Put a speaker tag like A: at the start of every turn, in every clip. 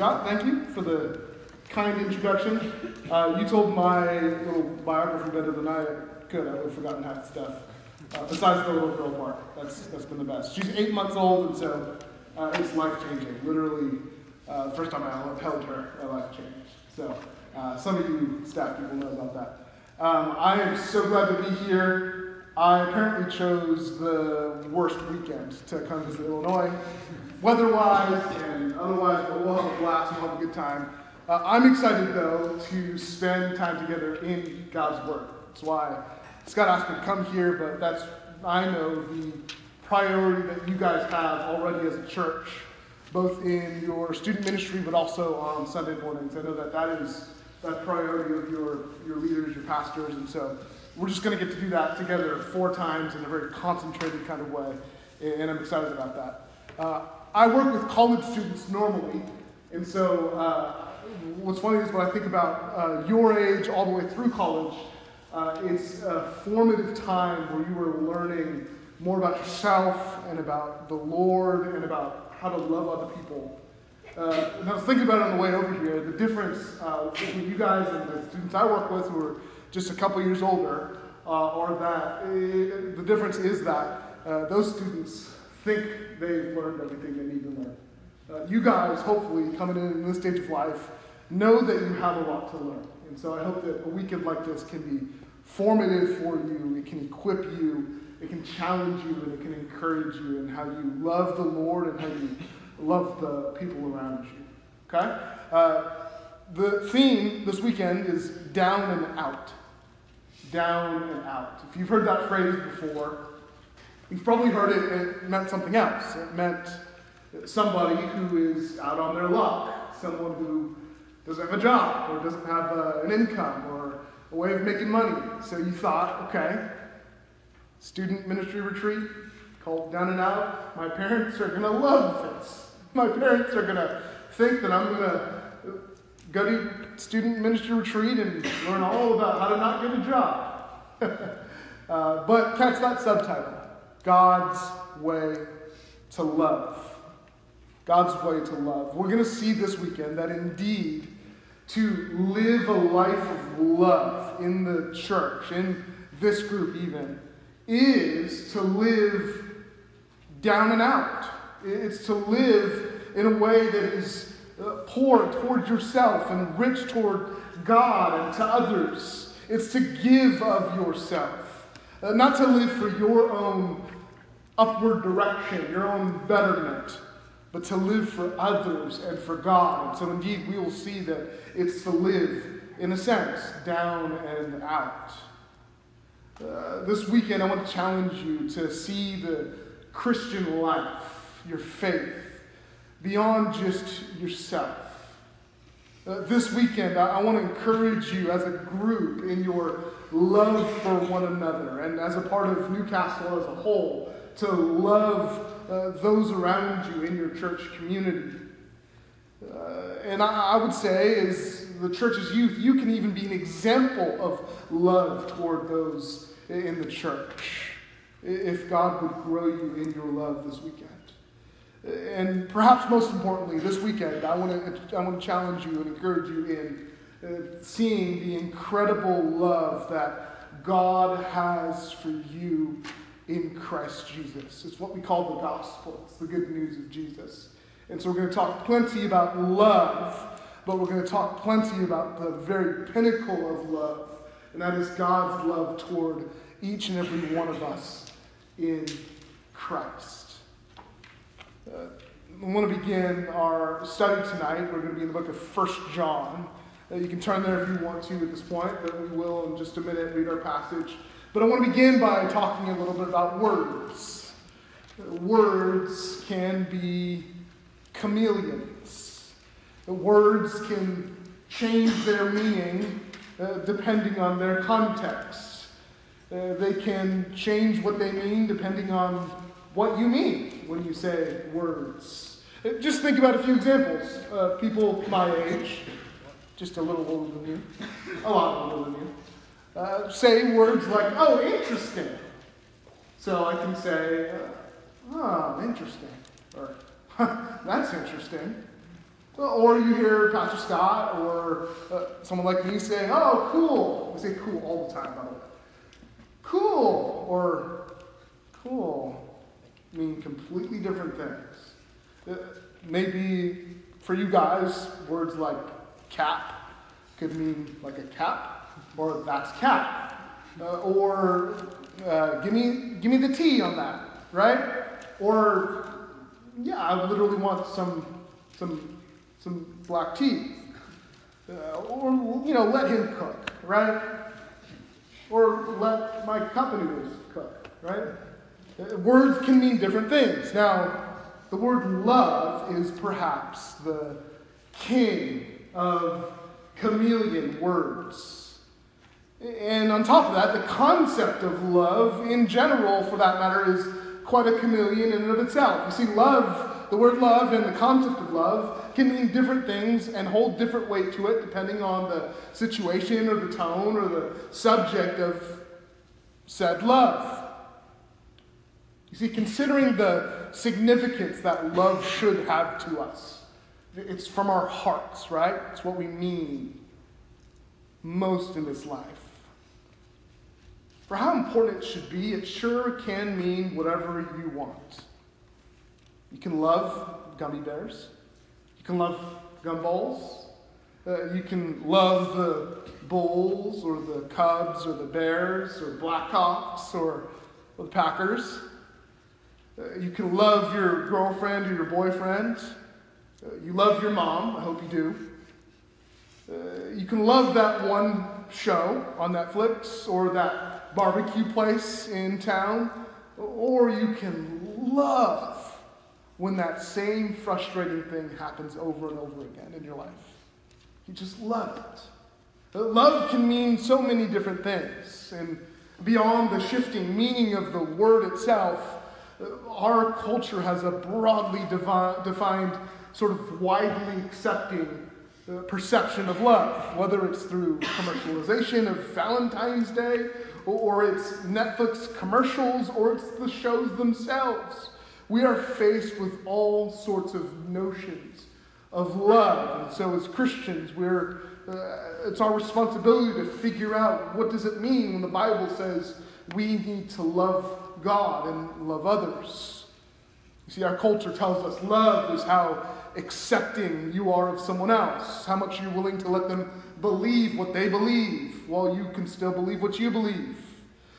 A: Scott, thank you for the kind introduction. Uh, you told my little biography better than I could. I would have forgotten half the stuff. Uh, besides the little girl part, that's that's been the best. She's eight months old, and so uh, it's life changing. Literally, uh, first time I held her, my life changed. So uh, some of you staff people know about that. Um, I am so glad to be here. I apparently chose the worst weekend to come visit Illinois, weather-wise and otherwise. We'll have a blast. We'll have a good time. Uh, I'm excited though to spend time together in God's Word. That's why Scott asked me to come here, but that's I know the priority that you guys have already as a church, both in your student ministry, but also on Sunday mornings. I know that that is that priority of your your leaders, your pastors, and so we're just going to get to do that together four times in a very concentrated kind of way, and I'm excited about that. Uh, I work with college students normally, and so. Uh, what's funny is when I think about uh, your age all the way through college, uh, it's a formative time where you are learning more about yourself and about the Lord and about how to love other people. And I was thinking about it on the way over here, the difference uh, between you guys and the students I work with who are just a couple years older, uh, or that it, the difference is that uh, those students think they've learned everything they need to learn. Uh, you guys, hopefully, coming in in this stage of life, know that you have a lot to learn. And so I hope that a weekend like this can be formative for you, it can equip you, it can challenge you, and it can encourage you in how you love the Lord and how you love the people around you. Okay? Uh, the theme this weekend is down and out. Down and out. If you've heard that phrase before, you've probably heard it, it meant something else. It meant somebody who is out on their luck, someone who doesn't have a job or doesn't have uh, an income or a way of making money. So you thought, okay, student ministry retreat called Down and Out. My parents are going to love this. My parents are going to think that I'm going to go to student ministry retreat and learn all about how to not get a job. uh, but catch that subtitle God's way to love. God's way to love. We're going to see this weekend that indeed to live a life of love in the church, in this group even, is to live down and out. It's to live in a way that is uh, poor toward yourself and rich toward God and to others. It's to give of yourself, uh, not to live for your own upward direction, your own betterment but to live for others and for God. And so, indeed, we will see that it's to live, in a sense, down and out. Uh, this weekend, I want to challenge you to see the Christian life, your faith, beyond just yourself. Uh, this weekend, I, I want to encourage you as a group in your love for one another and as a part of Newcastle as a whole to love uh, those around you in your church community. Uh, and I, I would say, as the church's youth, you can even be an example of love toward those in the church if God would grow you in your love this weekend. And perhaps most importantly, this weekend, I want to, I want to challenge you and encourage you in seeing the incredible love that God has for you in Christ Jesus. It's what we call the gospel, it's the good news of Jesus. And so we're going to talk plenty about love, but we're going to talk plenty about the very pinnacle of love, and that is God's love toward each and every one of us in Christ. Uh, I want to begin our study tonight. We're going to be in the book of First John. Uh, you can turn there if you want to at this point, but we will in just a minute read our passage. But I want to begin by talking a little bit about words. Words can be chameleons. Words can change their meaning uh, depending on their context. Uh, they can change what they mean depending on what you mean when you say words. Uh, just think about a few examples. Uh, people my age, just a little older than you, a lot older than you, uh, say words like, oh, interesting. So I can say, oh, interesting. Or, that's interesting. Or you hear Pastor Scott or uh, someone like me saying, oh, cool. We say cool all the time, by the way. Cool or cool mean completely different things. Uh, maybe for you guys, words like cap could mean like a cap, or that's cap. Uh, or uh, give, me, give me the tea on that, right? Or, yeah, I literally want some, some some black tea. Uh, or, you know, let him cook, right? Or let my company cook, right? Uh, words can mean different things. Now, the word love is perhaps the king of chameleon words. And on top of that, the concept of love in general, for that matter, is quite a chameleon in and of itself. You see, love, the word love and the concept of love can mean different things and hold different weight to it depending on the situation or the tone or the subject of said love. You see, considering the significance that love should have to us, it's from our hearts, right? It's what we mean most in this life. For how important it should be, it sure can mean whatever you want. You can love gummy bears. You can love gumballs. Uh, you can love the Bulls or the Cubs or the Bears or Blackhawks or, or the Packers. Uh, you can love your girlfriend or your boyfriend. Uh, you love your mom. I hope you do. Uh, you can love that one show on Netflix or that barbecue place in town. Or you can love when that same frustrating thing happens over and over again in your life. You just love it. love can mean so many different things. And beyond the shifting meaning of the word itself, our culture has a broadly devi- defined, sort of widely accepting uh, perception of love, whether it's through commercialization of Valentine's Day, or, or it's Netflix commercials, or it's the shows themselves. We are faced with all sorts of notions of love. And so, as Christians, we're, uh, it's our responsibility to figure out what does it mean when the Bible says we need to love God and love others. You see, our culture tells us love is how accepting you are of someone else, how much you're willing to let them believe what they believe while you can still believe what you believe.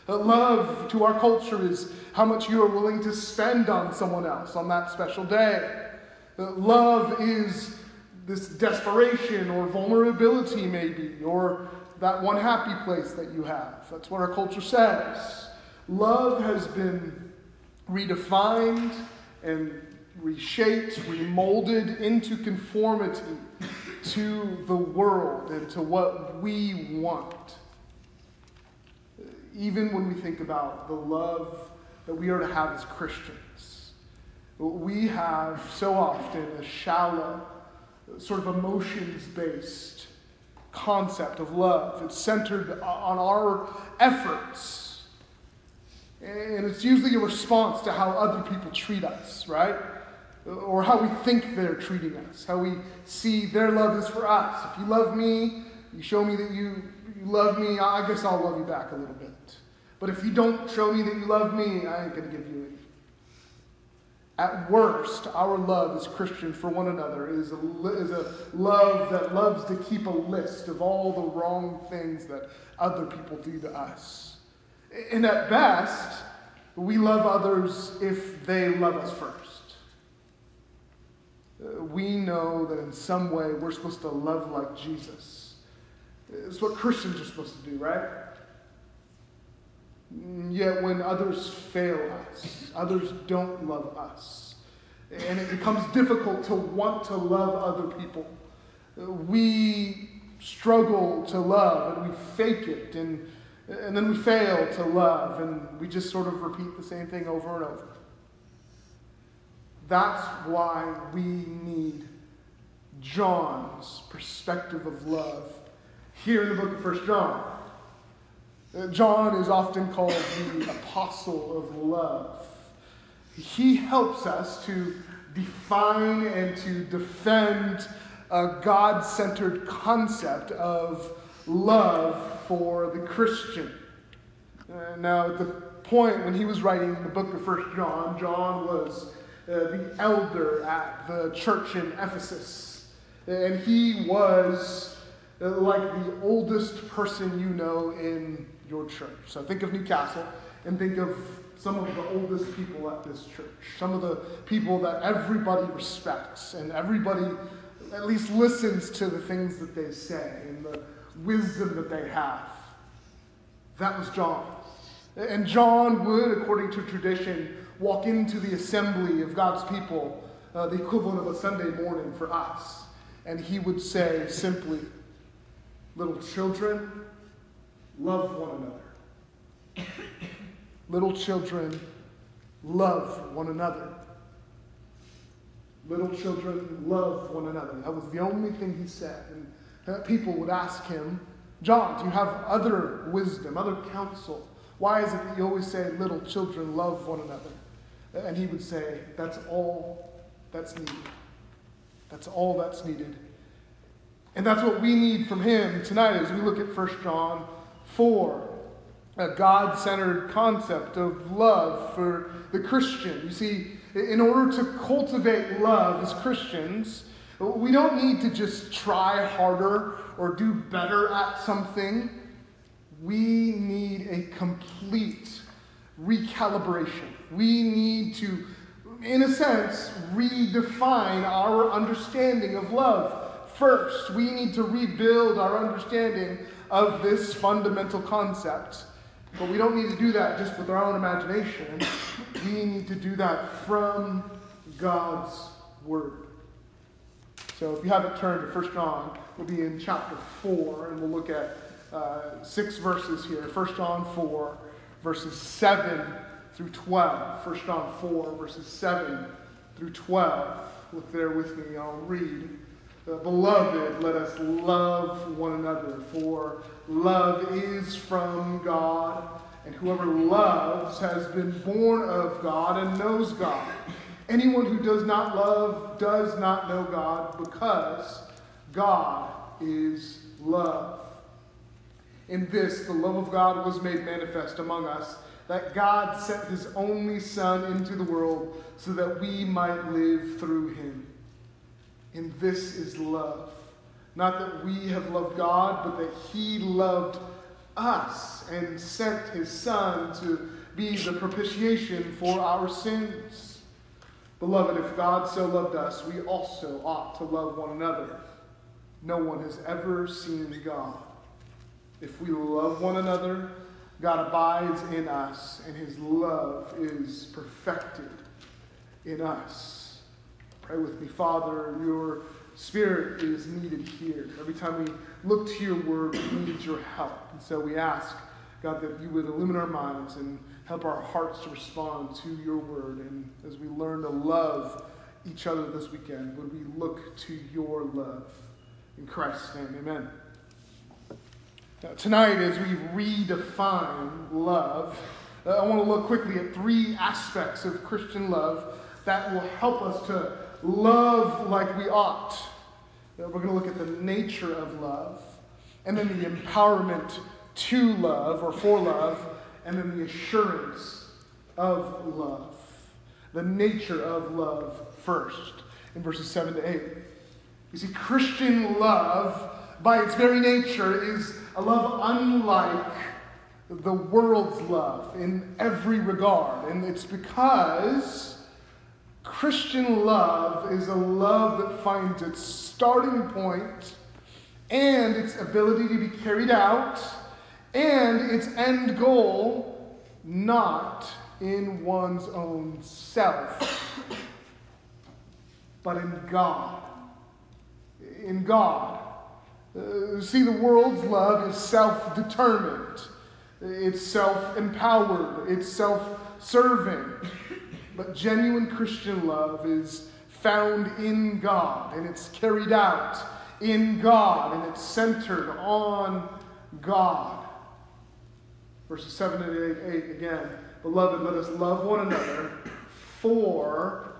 A: That love to our culture is how much you are willing to spend on someone else on that special day. That love is this desperation or vulnerability, maybe, or that one happy place that you have. That's what our culture says. Love has been redefined and reshaped, remolded into conformity to the world and to what we want even when we think about the love that we are to have as Christians. We have so often a shallow, sort of emotions based concept of love. It's centered on our efforts. And it's usually a response to how other people treat us, right? Or how we think they're treating us, how we see their love is for us. If you love me, you show me that you, you love me, I guess I'll love you back a little bit. But if you don't show me that you love me, I ain't going to give you any. At worst, our love as Christians for one another is a, is a love that loves to keep a list of all the wrong things that other people do to us. And at best, we love others if they love us first. Uh, we know that in some way we're supposed to love like Jesus. It's what Christians are supposed to do, right? Yet when others fail us, others don't love us, and it becomes difficult to want to love other people, we struggle to love and we fake it and, and then we fail to love and we just sort of repeat the same thing over and over. That's why we need John's perspective of love here in the book of First John. Uh, John is often called the apostle of love. He helps us to define and to defend a God centered concept of love for the Christian. Uh, now, at the point when he was writing the book of First John, John was uh, the elder at the church in Ephesus. And he was uh, like the oldest person you know in your church. So think of Newcastle and think of some of the oldest people at this church, some of the people that everybody respects and everybody at least listens to the things that they say and the wisdom that they have. That was John. And John would, according to tradition, walk into the assembly of God's people, uh, the equivalent of a Sunday morning for us. And he would say simply, Little children, love one another. Little children, love one another. Little children, love one another. That was the only thing he said. And uh, people would ask him, John, do you have other wisdom, other counsel? Why is it that you always say, little children, love one another? And he would say, that's all that's needed. That's all that's needed. And that's what we need from him tonight as we look at 1 John 4 a God centered concept of love for the Christian. You see, in order to cultivate love as Christians, we don't need to just try harder or do better at something. We need a complete recalibration. We need to, in a sense, redefine our understanding of love. First, we need to rebuild our understanding of this fundamental concept. But we don't need to do that just with our own imagination. We need to do that from God's Word. So if you haven't turned to 1 John, we'll be in chapter 4, and we'll look at uh, six verses here. 1 John 4, verses 7 through 12. 1 John 4, verses 7 through 12. Look there with me, I'll read. Beloved, let us love one another, for love is from God, and whoever loves has been born of God and knows God. Anyone who does not love does not know God, because God is love. In this, the love of God was made manifest among us, that God sent his only Son into the world so that we might live through him. And this is love. Not that we have loved God, but that He loved us and sent His Son to be the propitiation for our sins. Beloved, if God so loved us, we also ought to love one another. No one has ever seen God. If we love one another, God abides in us, and His love is perfected in us. Pray with me, Father, your Spirit is needed here. Every time we look to your word, we need your help. And so we ask, God, that you would illumine our minds and help our hearts to respond to your word. And as we learn to love each other this weekend, would we look to your love? In Christ's name, amen. Tonight, as we redefine love, uh, I want to look quickly at three aspects of Christian love that will help us to love like we ought. We're going to look at the nature of love, and then the empowerment to love or for love, and then the assurance of love. The nature of love first in verses 7 to 8. You see, Christian love, by its very nature, is a love unlike the world's love in every regard. And it's because Christian love is a love that finds its starting point and its ability to be carried out and its end goal not in one's own self, but in God. In God. Uh, see, the world's love is self determined, it's self empowered, it's self serving. But genuine Christian love is found in God and it's carried out in God and it's centered on God. Verses 7 and 8, 8 again. Beloved, let us love one another, for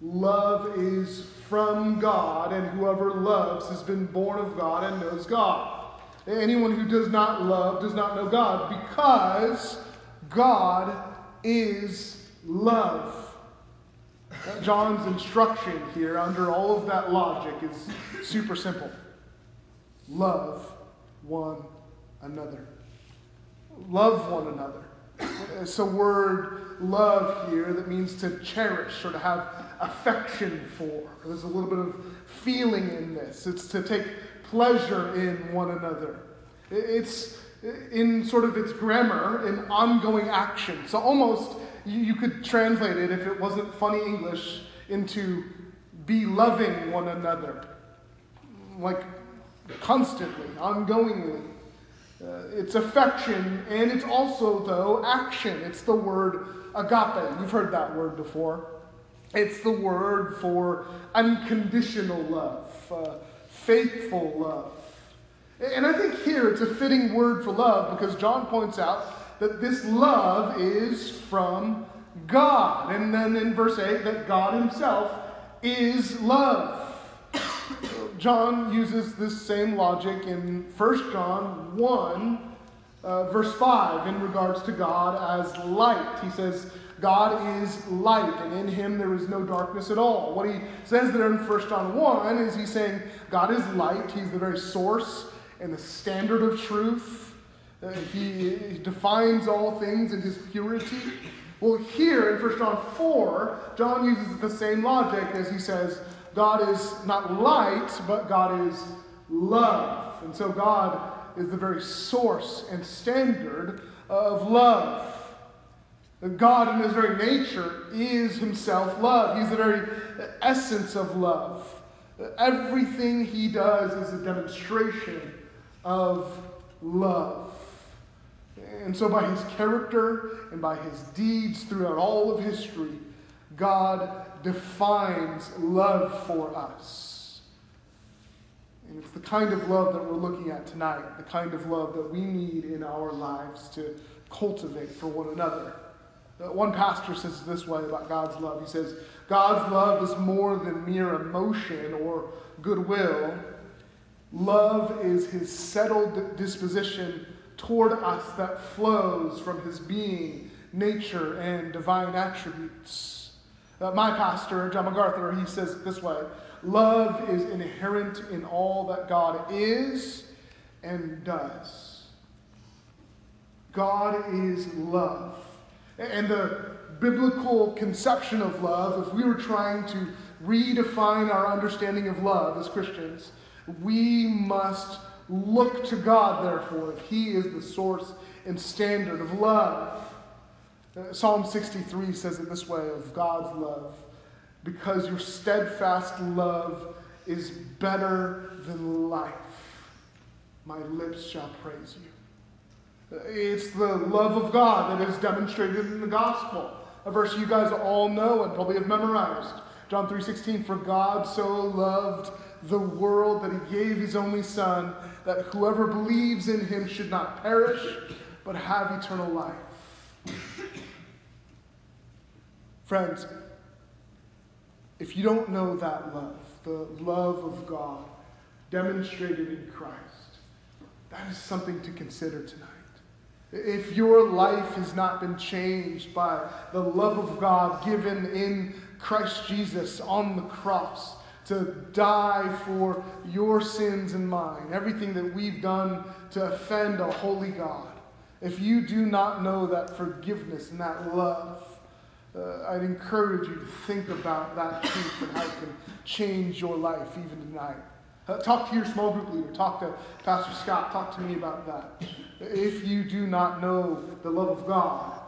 A: love is from God, and whoever loves has been born of God and knows God. Anyone who does not love does not know God because God is love. John's instruction here, under all of that logic, is super simple love one another. Love one another. It's a word, love, here that means to cherish or to have affection for. There's a little bit of feeling in this. It's to take pleasure in one another. It's in sort of its grammar, an ongoing action. So almost you could translate it, if it wasn't funny English, into be loving one another. Like constantly, ongoingly. Uh, it's affection, and it's also, though, action. It's the word agape. You've heard that word before. It's the word for unconditional love, uh, faithful love. And I think here it's a fitting word for love because John points out that this love is from God. And then in verse 8, that God Himself is love. John uses this same logic in 1 John 1, uh, verse 5, in regards to God as light. He says, God is light, and in him there is no darkness at all. What he says there in 1 John 1 is he's saying God is light, he's the very source and the standard of truth. Uh, he, he defines all things in his purity. Well, here in 1 John 4, John uses the same logic as he says, God is not light, but God is love. And so God is the very source and standard of love. God, in his very nature, is himself love. He's the very essence of love. Everything he does is a demonstration of love. And so, by his character and by his deeds throughout all of history, God defines love for us. And it's the kind of love that we're looking at tonight, the kind of love that we need in our lives to cultivate for one another. Uh, one pastor says this way about God's love. He says, God's love is more than mere emotion or goodwill. Love is his settled disposition toward us that flows from his being, nature, and divine attributes. Uh, my pastor, John MacArthur, he says it this way Love is inherent in all that God is and does. God is love. And the biblical conception of love, if we were trying to redefine our understanding of love as Christians, we must look to God, therefore, if He is the source and standard of love. Uh, Psalm 63 says it this way of God's love because your steadfast love is better than life. My lips shall praise you. Uh, it's the love of God that is demonstrated in the gospel. A verse you guys all know and probably have memorized. John 3:16 for God so loved the world that he gave his only son that whoever believes in him should not perish but have eternal life. Friends, if you don't know that love, the love of God demonstrated in Christ, that is something to consider tonight. If your life has not been changed by the love of God given in Christ Jesus on the cross to die for your sins and mine, everything that we've done to offend a holy God, if you do not know that forgiveness and that love, uh, I'd encourage you to think about that truth and how it can change your life even tonight. Uh, talk to your small group leader. Talk to Pastor Scott. Talk to me about that. If you do not know the love of God,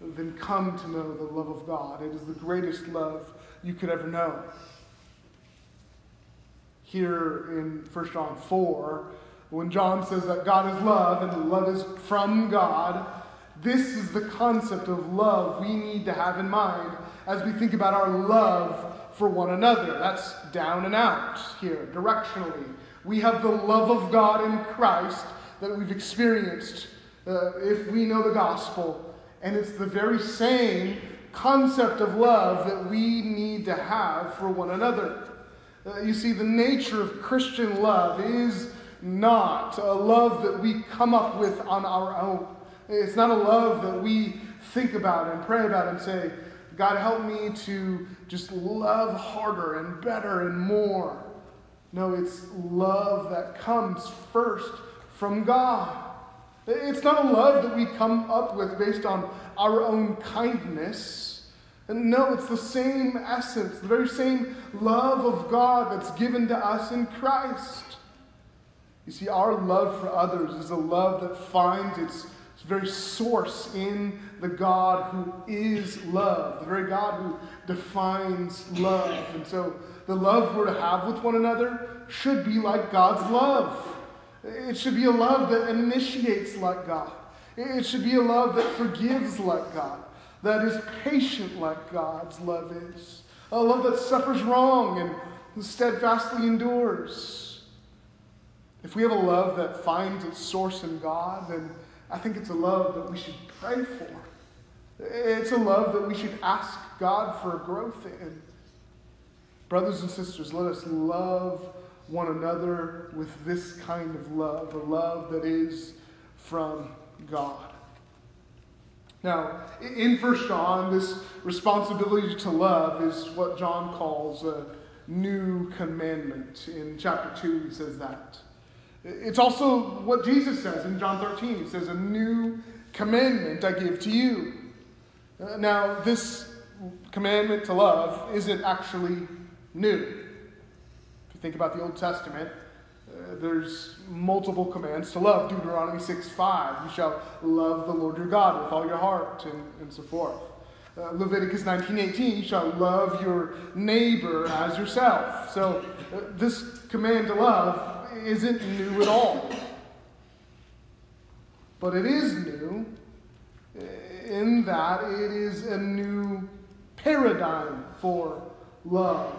A: then come to know the love of God. It is the greatest love you could ever know. Here in 1 John 4, when John says that God is love and love is from God, this is the concept of love we need to have in mind as we think about our love for one another. That's down and out here, directionally. We have the love of God in Christ that we've experienced uh, if we know the gospel. And it's the very same concept of love that we need to have for one another. Uh, you see, the nature of Christian love is not a love that we come up with on our own. It's not a love that we think about and pray about and say, God, help me to just love harder and better and more. No, it's love that comes first from God. It's not a love that we come up with based on our own kindness. No, it's the same essence, the very same love of God that's given to us in Christ. You see, our love for others is a love that finds its very source in the God who is love, the very God who defines love. And so the love we're to have with one another should be like God's love. It should be a love that initiates like God. It should be a love that forgives like God, that is patient like God's love is, a love that suffers wrong and steadfastly endures. If we have a love that finds its source in God, then I think it's a love that we should pray for. It's a love that we should ask God for growth in. Brothers and sisters, let us love one another with this kind of love, a love that is from God. Now, in 1 John, this responsibility to love is what John calls a new commandment. In chapter 2, he says that. It's also what Jesus says in John 13. He says, A new commandment I give to you. Uh, now, this commandment to love isn't actually new If you think about the Old Testament, uh, there's multiple commands to love. Deuteronomy 6 5, you shall love the Lord your God with all your heart, and, and so forth. Uh, Leviticus 19:18, you shall love your neighbor as yourself. So uh, this command to love isn't new at all. But it is new in that it is a new paradigm for love.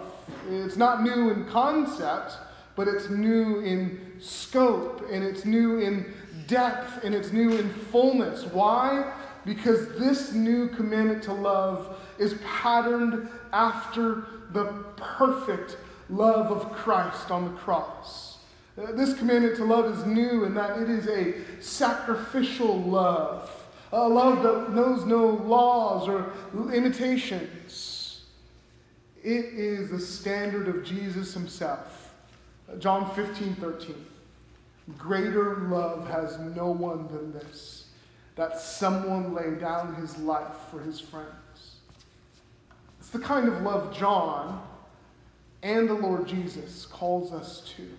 A: It's not new in concept, but it's new in scope, and it's new in depth, and it's new in fullness. Why? Because this new commandment to love is patterned after the perfect love of Christ on the cross. Uh, this commandment to love is new in that it is a sacrificial love, a love that knows no laws or limitations. It is the standard of Jesus himself. John 15, 13. Greater love has no one than this, that someone lay down his life for his friends. It's the kind of love John and the Lord Jesus calls us to.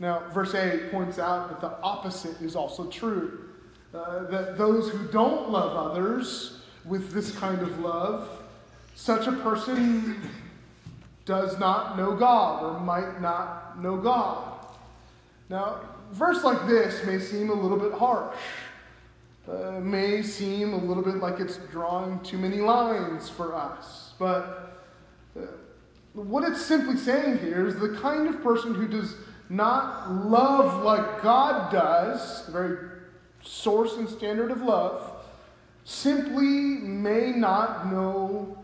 A: Now, verse 8 points out that the opposite is also true. Uh, that those who don't love others with this kind of love such a person does not know God or might not know God. Now, verse like this may seem a little bit harsh. Uh, may seem a little bit like it's drawing too many lines for us. But uh, what it's simply saying here is the kind of person who does not love like God does, the very source and standard of love, simply may not know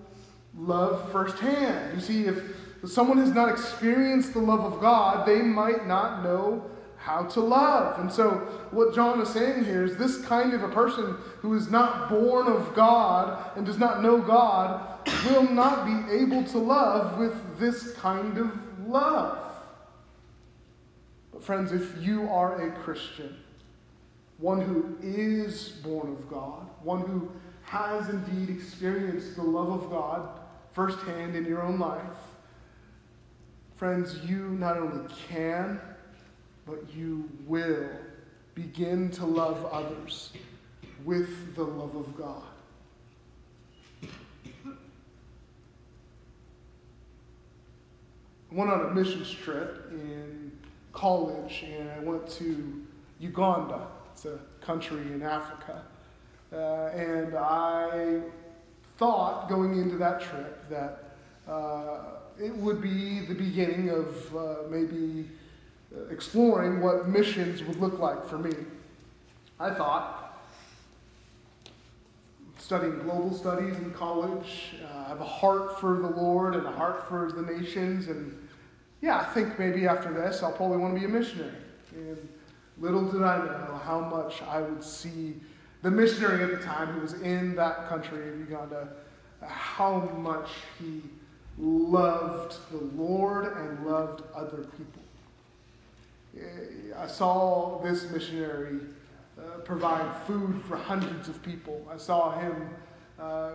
A: love firsthand. You see, if someone has not experienced the love of God, they might not know how to love. And so, what John is saying here is this kind of a person who is not born of God and does not know God will not be able to love with this kind of love. But, friends, if you are a Christian, one who is born of God, one who has indeed experienced the love of God, firsthand in your own life, friends, you not only can, but you will begin to love others with the love of God. I went on a missions trip in college and I went to Uganda. It's a country in Africa. Uh, and I thought going into that trip that uh, it would be the beginning of uh, maybe exploring what missions would look like for me. I thought, studying global studies in college. Uh, I have a heart for the Lord and a heart for the nations. And yeah, I think maybe after this, I'll probably want to be a missionary. And little did I know how much I would see the missionary at the time who was in that country of Uganda, how much he loved the Lord and loved other people. I saw this missionary uh, provide food for hundreds of people. I saw him uh,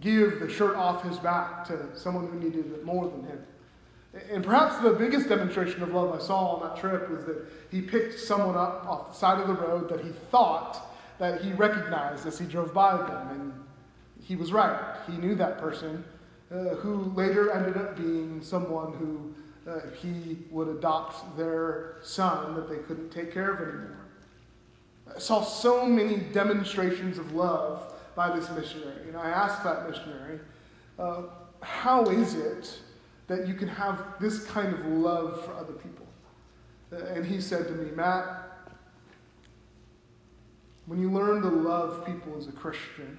A: give the shirt off his back to someone who needed it more than him. And perhaps the biggest demonstration of love I saw on that trip was that he picked someone up off the side of the road that he thought that he recognized as he drove by them. And he was right. He knew that person, uh, who later ended up being someone who uh, he would adopt their son that they couldn't take care of anymore. I saw so many demonstrations of love by this missionary. And I asked that missionary, uh, How is it that you can have this kind of love for other people? Uh, and he said to me, Matt, when you learn to love people as a Christian,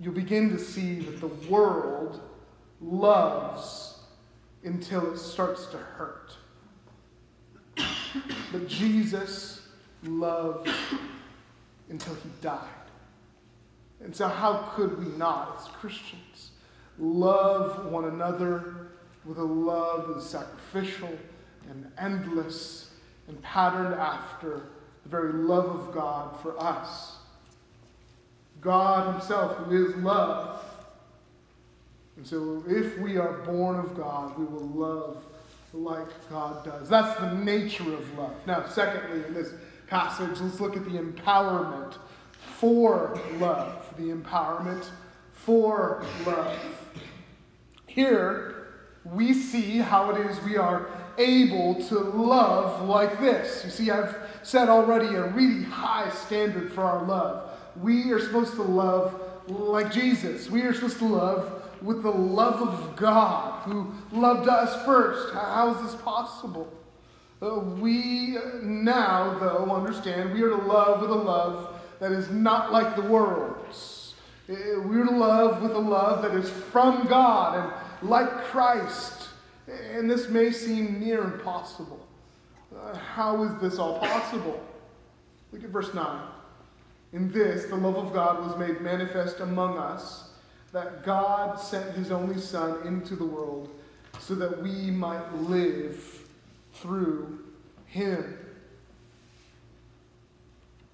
A: you'll begin to see that the world loves until it starts to hurt. But Jesus loved until he died. And so, how could we not, as Christians, love one another with a love that is sacrificial and endless and patterned after the very love of God for us? God Himself, who is love. And so, if we are born of God, we will love like God does. That's the nature of love. Now, secondly, in this passage, let's look at the empowerment for love. The empowerment for love. Here, we see how it is we are able to love like this. You see, I've set already a really high standard for our love. We are supposed to love like Jesus. We are supposed to love with the love of God who loved us first. How is this possible? Uh, we now, though, understand we are to love with a love that is not like the world's. Uh, we are to love with a love that is from God and like Christ. And this may seem near impossible. Uh, how is this all possible? Look at verse 9. In this, the love of God was made manifest among us, that God sent his only Son into the world so that we might live through him.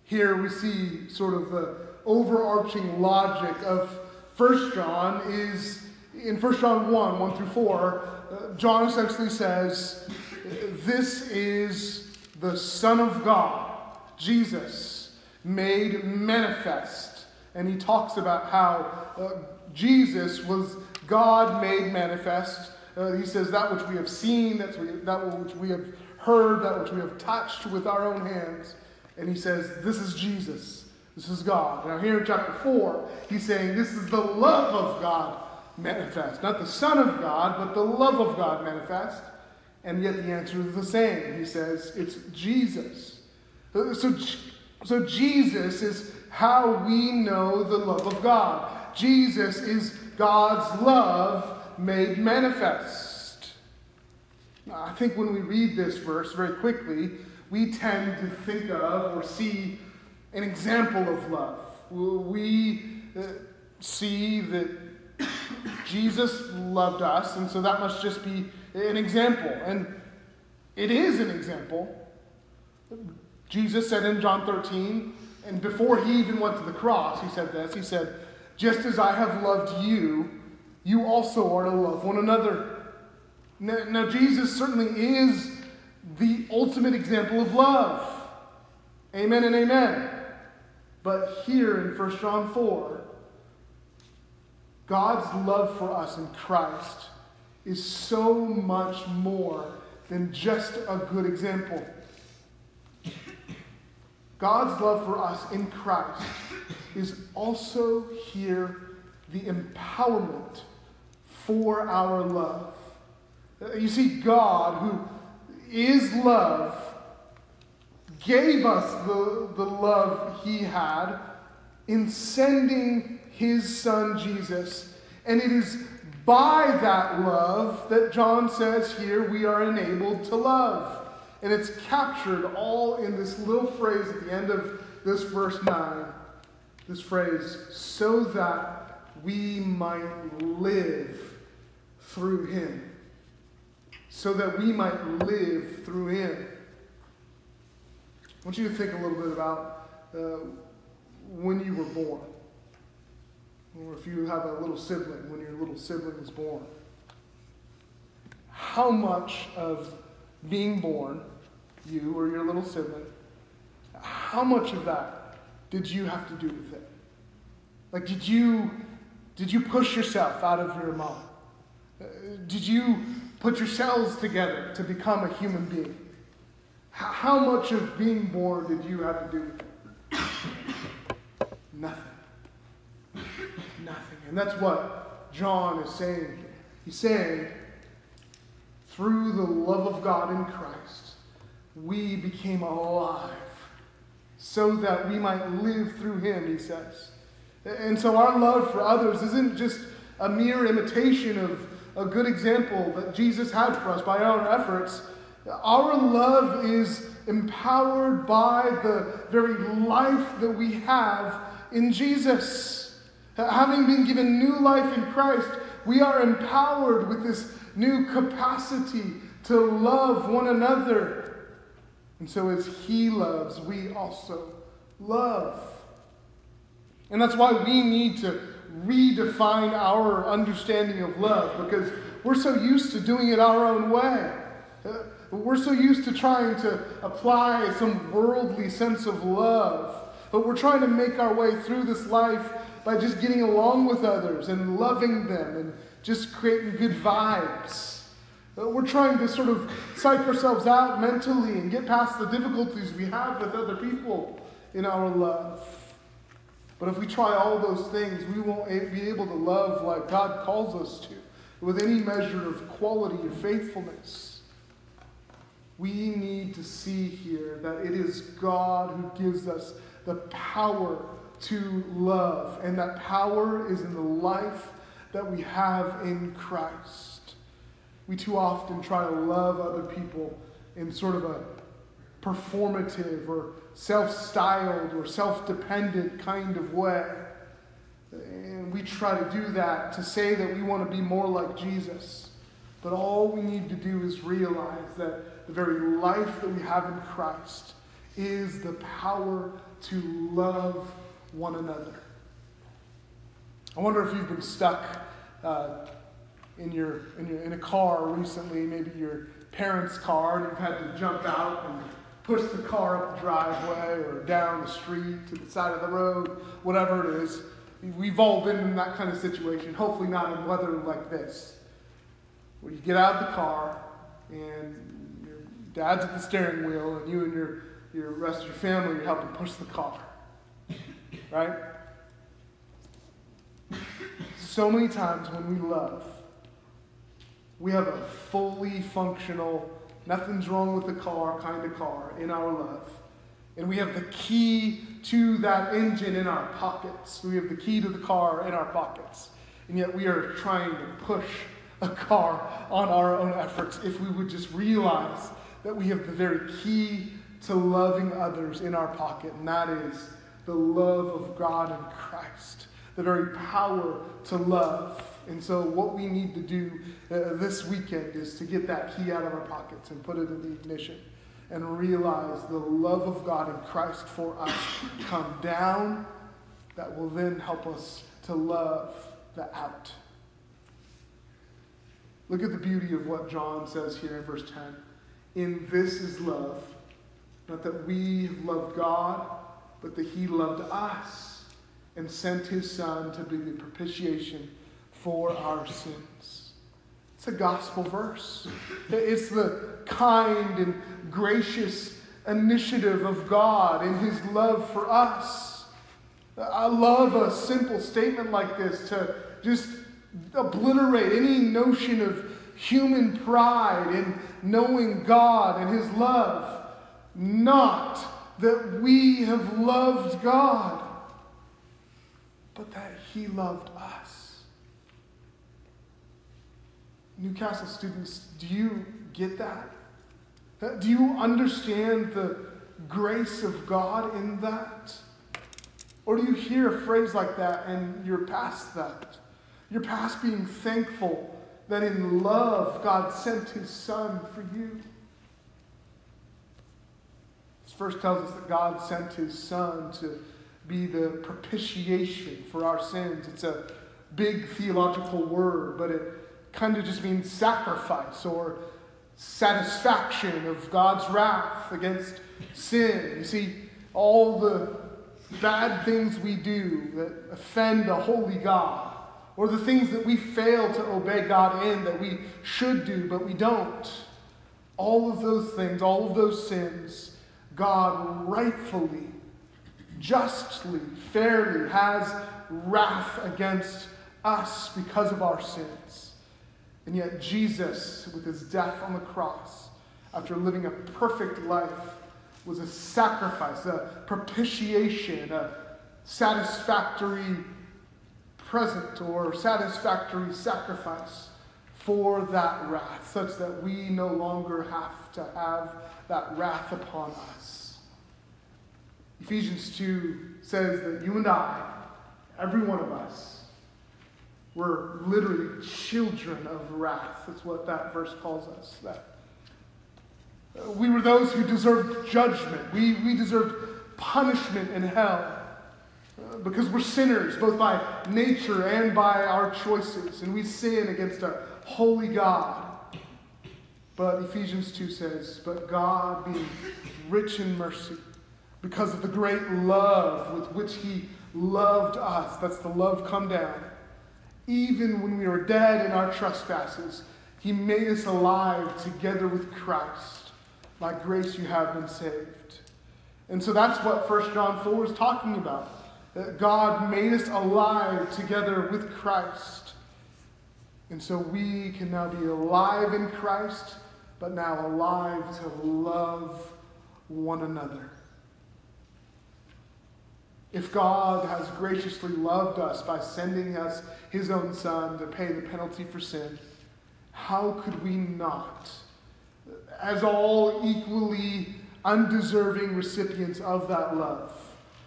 A: Here we see sort of the overarching logic of 1 John is in 1 John 1 1 through 4, uh, John essentially says, This is the Son of God, Jesus, made manifest. And he talks about how uh, Jesus was God made manifest uh, he says, That which we have seen, that's we, that which we have heard, that which we have touched with our own hands. And he says, This is Jesus. This is God. Now, here in chapter 4, he's saying, This is the love of God manifest. Not the Son of God, but the love of God manifest. And yet the answer is the same. He says, It's Jesus. So, so Jesus is how we know the love of God. Jesus is God's love made manifest. I think when we read this verse very quickly, we tend to think of or see an example of love. We uh, see that Jesus loved us, and so that must just be an example. And it is an example. Jesus said in John 13, and before he even went to the cross, he said this He said, Just as I have loved you, you also are to love one another. Now, now, Jesus certainly is the ultimate example of love. Amen and amen. But here in 1 John 4, God's love for us in Christ is so much more than just a good example. God's love for us in Christ is also here the empowerment for our love. You see, God, who is love, gave us the, the love he had in sending his son Jesus. And it is by that love that John says here we are enabled to love. And it's captured all in this little phrase at the end of this verse 9. This phrase, so that we might live through him. So that we might live through him. I want you to think a little bit about uh, when you were born. Or if you have a little sibling, when your little sibling is born. How much of being born, you or your little sibling, how much of that did you have to do with it? Like, did you, did you push yourself out of your mom? Uh, did you put your cells together to become a human being? How much of being born did you have to do with it? Nothing. Nothing. And that's what John is saying here. He's saying, through the love of God in Christ, we became alive so that we might live through him, he says. And so our love for others isn't just a mere imitation of a good example that Jesus had for us by our efforts. Our love is empowered by the very life that we have in Jesus. Having been given new life in Christ, we are empowered with this new capacity to love one another. And so, as He loves, we also love. And that's why we need to redefine our understanding of love because we're so used to doing it our own way. Uh, we're so used to trying to apply some worldly sense of love. But we're trying to make our way through this life by just getting along with others and loving them and just creating good vibes. Uh, we're trying to sort of psych ourselves out mentally and get past the difficulties we have with other people in our love. But if we try all those things, we won't be able to love like God calls us to, with any measure of quality or faithfulness. We need to see here that it is God who gives us the power to love, and that power is in the life that we have in Christ. We too often try to love other people in sort of a performative or self styled or self dependent kind of way. And we try to do that to say that we want to be more like Jesus. But all we need to do is realize that the very life that we have in Christ is the power to love one another. I wonder if you've been stuck uh, in, your, in, your, in a car recently, maybe your parents' car, and you've had to jump out and push the car up the driveway or down the street to the side of the road, whatever it is. We've all been in that kind of situation, hopefully not in weather like this, where you get out of the car and your dad's at the steering wheel and you and your, your rest of your family are helping push the car. Right? So many times when we love, we have a fully functional nothing's wrong with the car kind of car in our love. And we have the key to that engine in our pockets. We have the key to the car in our pockets. And yet we are trying to push a car on our own efforts if we would just realize that we have the very key to loving others in our pocket, and that is the love of God and Christ, the very power to love. And so, what we need to do uh, this weekend is to get that key out of our pockets and put it in the ignition and realize the love of God and Christ for us come down that will then help us to love the out. Look at the beauty of what John says here in verse 10. In this is love, not that we loved God, but that He loved us and sent His Son to be the propitiation for our sins. It's a gospel verse. It's the kind and gracious initiative of God in His love for us. I love a simple statement like this to just obliterate any notion of human pride in knowing God and His love. Not that we have loved God but that He loved us. Newcastle students, do you get that? Do you understand the grace of God in that? Or do you hear a phrase like that and you're past that? You're past being thankful that in love God sent his son for you. Verse tells us that God sent his son to be the propitiation for our sins. It's a big theological word, but it kind of just means sacrifice or satisfaction of God's wrath against sin. You see, all the bad things we do that offend a holy God, or the things that we fail to obey God in that we should do but we don't, all of those things, all of those sins, God rightfully, justly, fairly has wrath against us because of our sins. And yet, Jesus, with his death on the cross, after living a perfect life, was a sacrifice, a propitiation, a satisfactory present or satisfactory sacrifice for that wrath, such that we no longer have to have that wrath upon us. Ephesians 2 says that you and I, every one of us, were literally children of wrath. That's what that verse calls us. That we were those who deserved judgment. We, we deserved punishment in hell uh, because we're sinners, both by nature and by our choices, and we sin against a holy God. But Ephesians 2 says, But God, being rich in mercy, because of the great love with which He loved us, that's the love come down, even when we were dead in our trespasses, He made us alive together with Christ. By grace you have been saved. And so that's what 1 John 4 is talking about. That God made us alive together with Christ. And so we can now be alive in Christ, but now alive to love one another. If God has graciously loved us by sending us his own Son to pay the penalty for sin, how could we not? as all equally undeserving recipients of that love,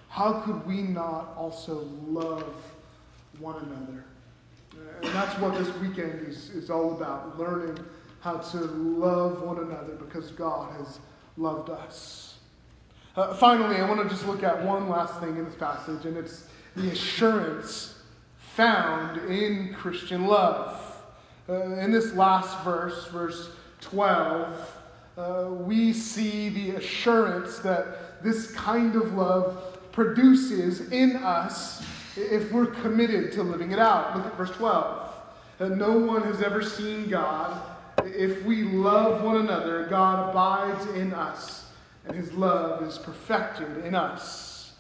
A: how could we not also love one another? And that's what this weekend is, is all about learning how to love one another because God has loved us. Uh, finally, I want to just look at one last thing in this passage, and it's the assurance found in Christian love. Uh, in this last verse, verse 12, uh, we see the assurance that this kind of love produces in us if we're committed to living it out. Look at verse 12. That no one has ever seen God. If we love one another, God abides in us, and his love is perfected in us.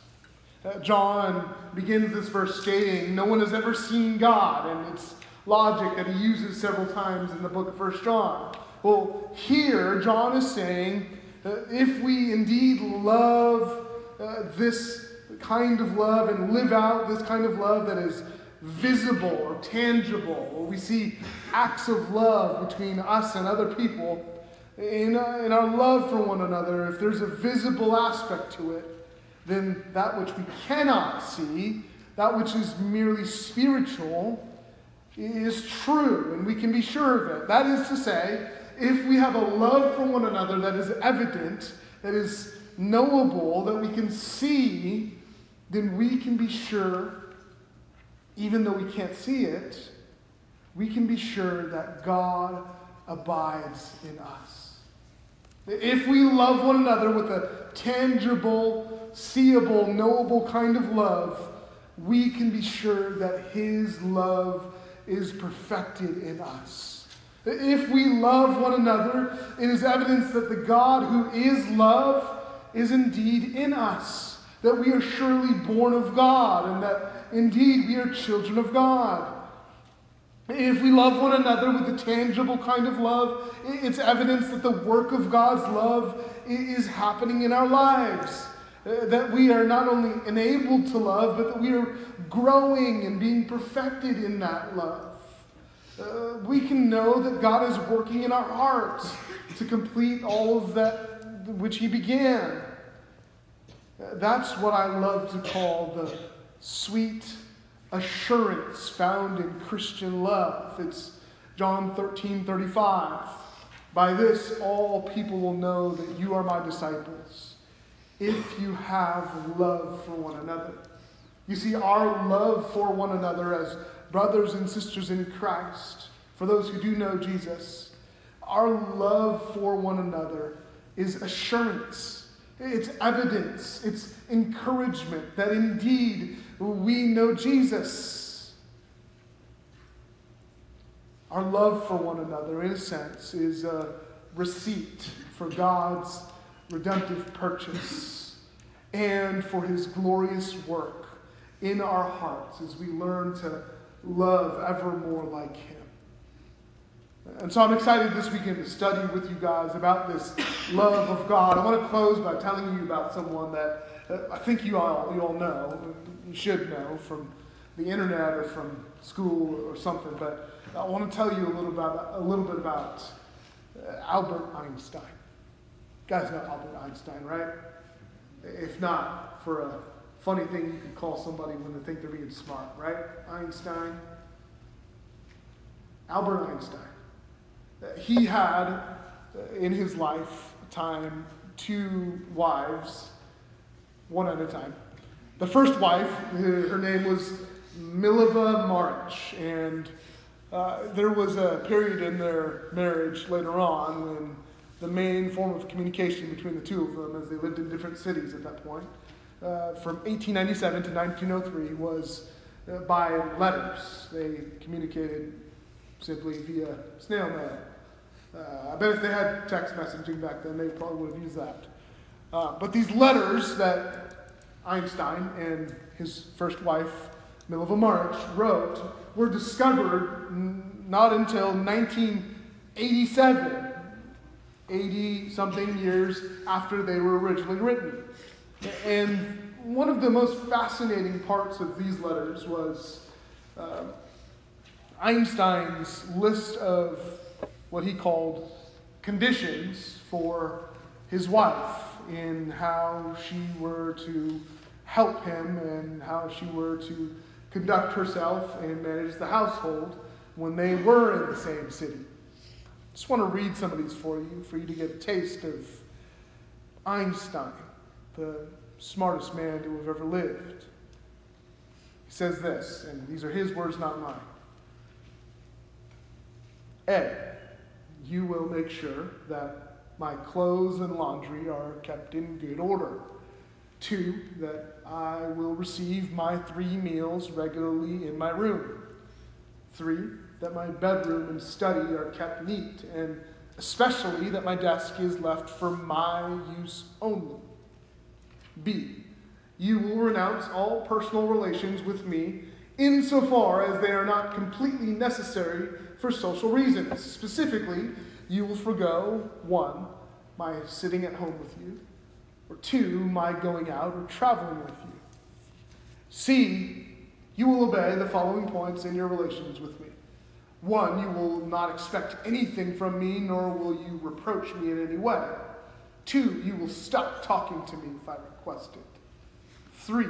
A: Uh, John begins this verse stating, No one has ever seen God, and it's logic that he uses several times in the book of First John. Well, here, John is saying that if we indeed love uh, this kind of love and live out this kind of love that is visible or tangible, or we see acts of love between us and other people, in, in our love for one another, if there's a visible aspect to it, then that which we cannot see, that which is merely spiritual, is true, and we can be sure of it. That is to say, if we have a love for one another that is evident, that is knowable, that we can see, then we can be sure, even though we can't see it, we can be sure that God abides in us. If we love one another with a tangible, seeable, knowable kind of love, we can be sure that His love is perfected in us. If we love one another, it is evidence that the God who is love is indeed in us, that we are surely born of God, and that indeed we are children of God. If we love one another with a tangible kind of love, it's evidence that the work of God's love is happening in our lives. Uh, that we are not only enabled to love, but that we are growing and being perfected in that love. Uh, we can know that God is working in our hearts to complete all of that which He began. Uh, that's what I love to call the sweet assurance found in Christian love. It's John 13 35. By this, all people will know that you are my disciples if you have love for one another. You see, our love for one another as brothers and sisters in Christ, for those who do know Jesus, our love for one another is assurance, it's evidence, it's encouragement that indeed we know Jesus. Our love for one another, in a sense, is a receipt for God's redemptive purchase and for his glorious work in our hearts as we learn to love ever more like him. And so I'm excited this weekend to study with you guys about this love of God. I want to close by telling you about someone that I think you all, you all know, you should know from the internet or from school or something, but I want to tell you a little, about, a little bit about uh, Albert Einstein. You guys know Albert Einstein, right? If not, for a funny thing you can call somebody when they think they're being smart, right? Einstein. Albert Einstein. He had uh, in his lifetime two wives, one at a time. The first wife, her name was Mileva Marić, and uh, there was a period in their marriage later on when the main form of communication between the two of them, as they lived in different cities at that point, uh, from 1897 to 1903, was uh, by letters. They communicated simply via snail mail. Uh, I bet if they had text messaging back then, they probably would have used that. Uh, but these letters that Einstein and his first wife, Mileva Marić, wrote were discovered n- not until 1987, 80 something years after they were originally written. And one of the most fascinating parts of these letters was uh, Einstein's list of what he called conditions for his wife in how she were to help him and how she were to conduct herself and manage the household when they were in the same city. I just want to read some of these for you, for you to get a taste of Einstein, the smartest man to have ever lived. He says this, and these are his words, not mine. Ed, you will make sure that my clothes and laundry are kept in good order. Two, that I will receive my three meals regularly in my room. Three, that my bedroom and study are kept neat, and especially that my desk is left for my use only. B, you will renounce all personal relations with me insofar as they are not completely necessary for social reasons. Specifically, you will forego one, my sitting at home with you, or two, my going out or traveling with you. C, you will obey the following points in your relations with me. One, you will not expect anything from me, nor will you reproach me in any way. Two, you will stop talking to me if I request it. Three,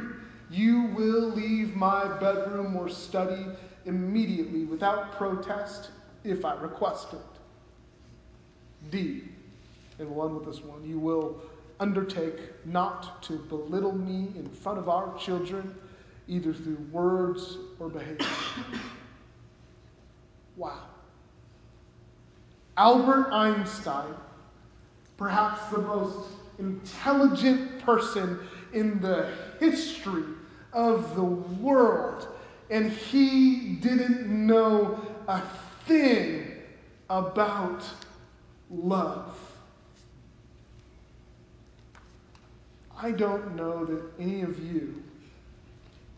A: you will leave my bedroom or study immediately without protest if I request it. D, and end with this one. You will undertake not to belittle me in front of our children, either through words or behavior. wow. Albert Einstein, perhaps the most intelligent person in the history of the world, and he didn't know a thing about love. I don't know that any of you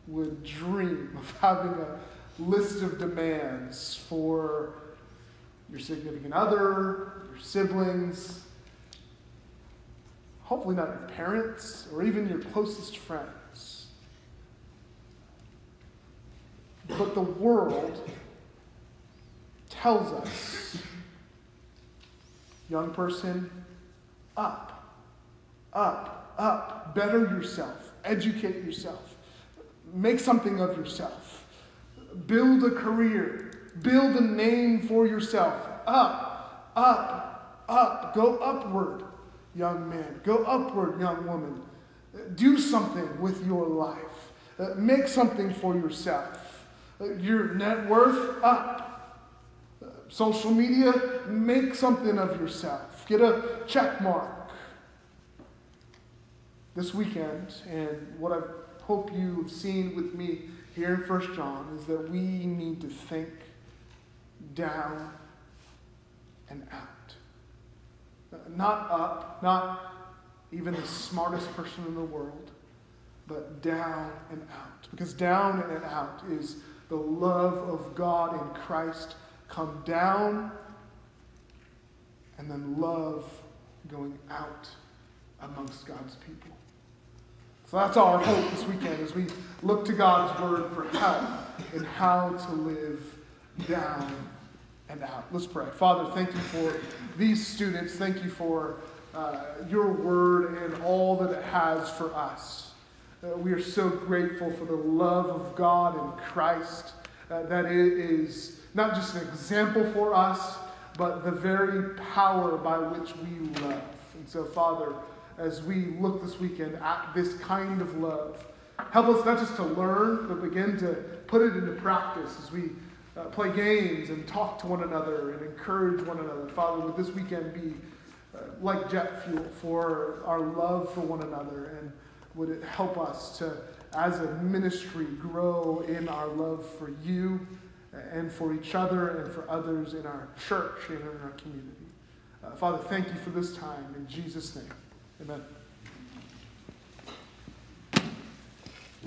A: would dream of having a list of demands for your significant other, your siblings. hopefully not your parents or even your closest friends. But the world tells us, young person, up, up, up, better yourself, educate yourself, make something of yourself, build a career, build a name for yourself, up, up, up, go upward, young man, go upward, young woman. Do something with your life. Uh, make something for yourself. Uh, your net worth up. Social media, make something of yourself. Get a check mark this weekend, and what I hope you've seen with me here in First John is that we need to think down and out. Not up, not even the smartest person in the world, but down and out. Because down and out is the love of God in Christ come down and then love going out amongst God's people. So that's our hope this weekend as we look to God's word for help in how to live down and out. Let's pray. Father, thank you for these students. Thank you for uh, your word and all that it has for us. Uh, we are so grateful for the love of God in Christ, uh, that it is not just an example for us, but the very power by which we love. And so, Father, as we look this weekend at this kind of love, help us not just to learn, but begin to put it into practice as we uh, play games and talk to one another and encourage one another. Father, would this weekend be uh, like jet fuel for our love for one another? And would it help us to, as a ministry, grow in our love for you and for each other and for others in our church and in our community? Uh, Father, thank you for this time. In Jesus' name, amen.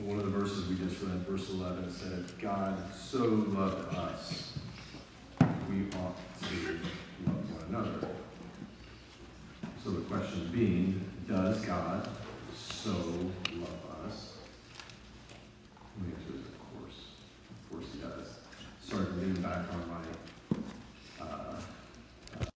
B: One of the verses we just read, verse 11, said, God so loved us, we ought to love one another. So the question being, does God so love started to lean back on my